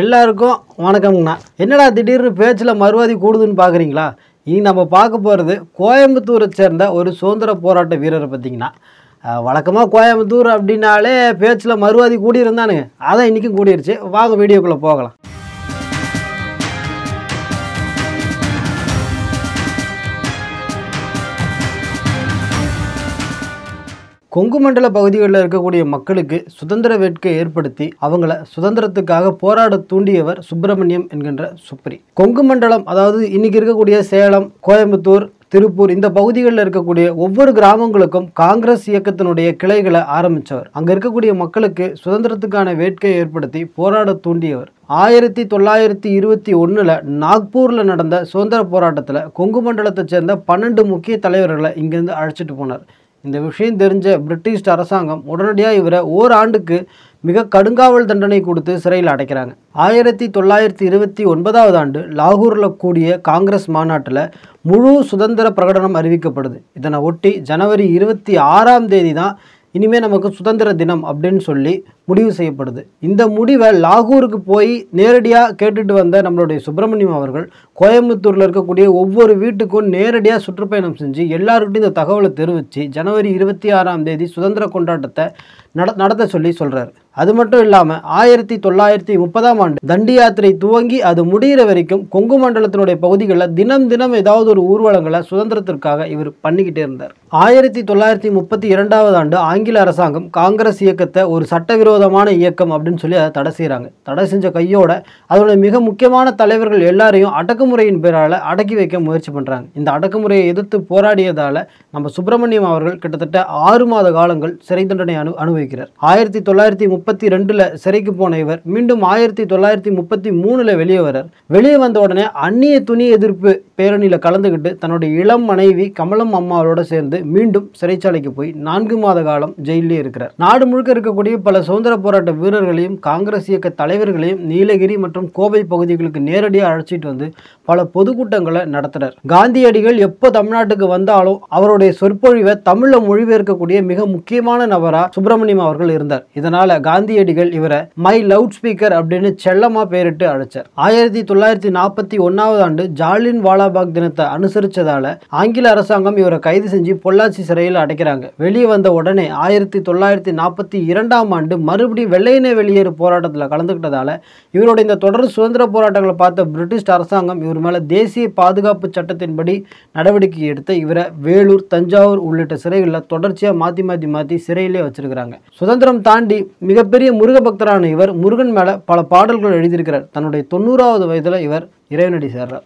எல்லாருக்கும் வணக்கம்ண்ணா என்னடா திடீர்னு பேச்சில் மறுவாதி கூடுதுன்னு பார்க்குறீங்களா இனி நம்ம பார்க்க போகிறது கோயம்புத்தூரை சேர்ந்த ஒரு சுதந்திர போராட்ட வீரரை பார்த்தீங்கன்னா வழக்கமாக கோயம்புத்தூர் அப்படின்னாலே பேச்சில் மறுவாதி கூடியிருந்தானுங்க. அதான் இன்றைக்கும் கூடிருச்சு. வாங்க வீடியோக்குள்ளே போகலாம். கொங்கு மண்டல பகுதிகளில் இருக்கக்கூடிய மக்களுக்கு சுதந்திர வேட்கை ஏற்படுத்தி அவங்கள சுதந்திரத்துக்காக போராட தூண்டியவர் சுப்பிரமணியம் என்கின்ற சுப்ரி கொங்கு மண்டலம் அதாவது இன்னைக்கு இருக்கக்கூடிய சேலம் கோயம்புத்தூர் திருப்பூர் இந்த பகுதிகளில் இருக்கக்கூடிய ஒவ்வொரு கிராமங்களுக்கும் காங்கிரஸ் இயக்கத்தினுடைய கிளைகளை ஆரம்பித்தவர் அங்கே இருக்கக்கூடிய மக்களுக்கு சுதந்திரத்துக்கான வேட்கையை ஏற்படுத்தி போராட தூண்டியவர். ஆயிரத்தி தொள்ளாயிரத்தி இருபத்தி ஒன்றில் நாக்பூரில் நடந்த சுதந்திர போராட்டத்தில் கொங்கு மண்டலத்தை சேர்ந்த பன்னெண்டு முக்கிய தலைவர்களை இங்கிருந்து அழைச்சிட்டு போனார். இந்த விஷயம் தெரிஞ்ச பிரிட்டிஷ் அரசாங்கம் உடனடியாக இவரை ஓராண்டுக்கு மிக கடுங்காவல் தண்டனை கொடுத்து சிறையில் அடைக்கிறாங்க. ஆயிரத்தி தொள்ளாயிரத்தி இருபத்தி ஒன்பதாவது ஆண்டு லாகூரில் கூடிய காங்கிரஸ் மாநாட்டில் முழு சுதந்திர பிரகடனம் அறிவிக்கப்படுது. இதனை ஒட்டி ஜனவரி இருபத்தி ஆறாம் தேதி தான் இனிமேல் நமக்கு சுதந்திர தினம் அப்படின்னு சொல்லி முடிவு செய்யப்படுது. இந்த முடிவை லாகூருக்கு போய் நேரடியாக கேட்டுட்டு வந்த நம்மளுடைய சுப்பிரமணியம் அவர்கள் கோயம்புத்தூரில் இருக்கக்கூடிய ஒவ்வொரு வீட்டுக்கும் நேரடியாக சுற்றுப்பயணம் செஞ்சு எல்லாருக்கிட்டையும் இந்த தகவலை தெரிவித்து ஜனவரி இருபத்தி ஆறாம் தேதி சுதந்திர கொண்டாட்டத்தை நட நடத்த சொல்லி சொல்கிறார் அது மட்டும் இல்லாமல் ஆயிரத்தி தொள்ளாயிரத்தி முப்பதாம் ஆண்டு தண்டி யாத்திரை துவங்கி அது முடிகிற வரைக்கும் கொங்கு மண்டலத்தினுடைய பகுதிகளில் தினம் தினம் ஏதாவது ஒரு ஊர்வலங்களை சுதந்திரத்திற்காக இவர் பண்ணிக்கிட்டே இருந்தார். ஆயிரத்தி தொள்ளாயிரத்தி முப்பத்தி இரண்டாவது ஆண்டு ஆங்கில அரசாங்கம் காங்கிரஸ் இயக்கத்தை ஒரு சட்டவிரோதமான இயக்கம் அப்படின்னு சொல்லி அதை தடை செய்கிறாங்க தடை செஞ்ச கையோட அதோட மிக முக்கியமான தலைவர்கள் எல்லாரையும் அடக்குமுறையின் பேரால் அடக்கி வைக்க முயற்சி பண்ணுறாங்க இந்த அடக்குமுறையை எதிர்த்து போராடியதால் நம்ம சுப்பிரமணியம் அவர்கள் கிட்டத்தட்ட ஆறு மாத காலங்கள் சிறை தண்டனை அனு அனுபவிக்கிறார். ஆயிரத்தி தொள்ளாயிரத்தி முப்பத்தி ரெண்டில் சிறைக்கு போன இவர் மீண்டும் ஆயிரத்தி தொள்ளாயிரத்தி முப்பத்தி மூணில் வெளியே வரார் வெளியே வந்த உடனே அந்நிய துணி எதிர்ப்பு பேரணியில் கலந்துக்கிட்டு தன்னுடைய இளம் மனைவி கமலம் அம்மாவோட சேர்ந்து மீண்டும் சிறைச்சாலைக்கு போய் நான்கு மாத காலம் ஜெயிலே இருக்கிறார். நாடு முழுக்க இருக்கக்கூடிய பல சுதந்திர போராட்ட வீரர்களையும் காங்கிரஸ் இயக்க தலைவர்களையும் நீலகிரி மற்றும் கோவை பகுதிகளுக்கு நேரடியாக அழைச்சிட்டு வந்து பல பொதுக்கூட்டங்களை நடத்தினர். காந்தியடிகள் எப்போ தமிழ்நாட்டுக்கு வந்தாலும் அவருடைய சொற்பொழிவை தமிழில் மொழிபெயர்க்கக்கூடிய மிக முக்கியமான நபராக சுப்பிரமணியம் அவர்கள் இருந்தார். இதனால காந்தியடிகள் இவரை மை லவுட் ஸ்பீக்கர் அப்படின்னு செல்லமா பெயரிட்டு அழைச்சார். ஆயிரத்தி தொள்ளாயிரத்தி நாற்பத்தி ஒன்னாவது ஆண்டு ஜாலின் வாலாபாக் தினத்தை அனுசரிச்சதால ஆங்கில அரசாங்கம் இவரை கைது செஞ்சு பொள்ளாச்சி சிறையில் அடைக்கிறாங்க. வெளியே வந்த உடனே ஆயிரத்தி தொள்ளாயிரத்தி நாற்பத்தி இரண்டாம் ஆண்டு மறுபடியும் வெள்ளையனே வெளியேறு போராட்டத்தில் கலந்துக்கிட்டதால இவருடைய இந்த தொடர் சுதந்திர போராட்டங்களை பார்த்த பிரிட்டிஷ் அரசாங்கம் இவர் மேலே தேசிய பாதுகாப்பு சட்டத்தின்படி நடவடிக்கை எடுத்து இவரை வேலூர் தஞ்சாவூர் உள்ளிட்ட சிறைகளில் தொடர்ச்சியாக மாற்றி மாற்றி மாற்றி சிறையிலே வச்சிருக்கிறாங்க. சுதந்திரம் தாண்டி மிகப்பெரிய முருக பக்தரான இவர் முருகன் மேலே பல பாடல்கள் எழுதியிருக்கிறார். தன்னுடைய தொண்ணூறாவது வயதில் இவர் இறைவனடி சேர்றார்.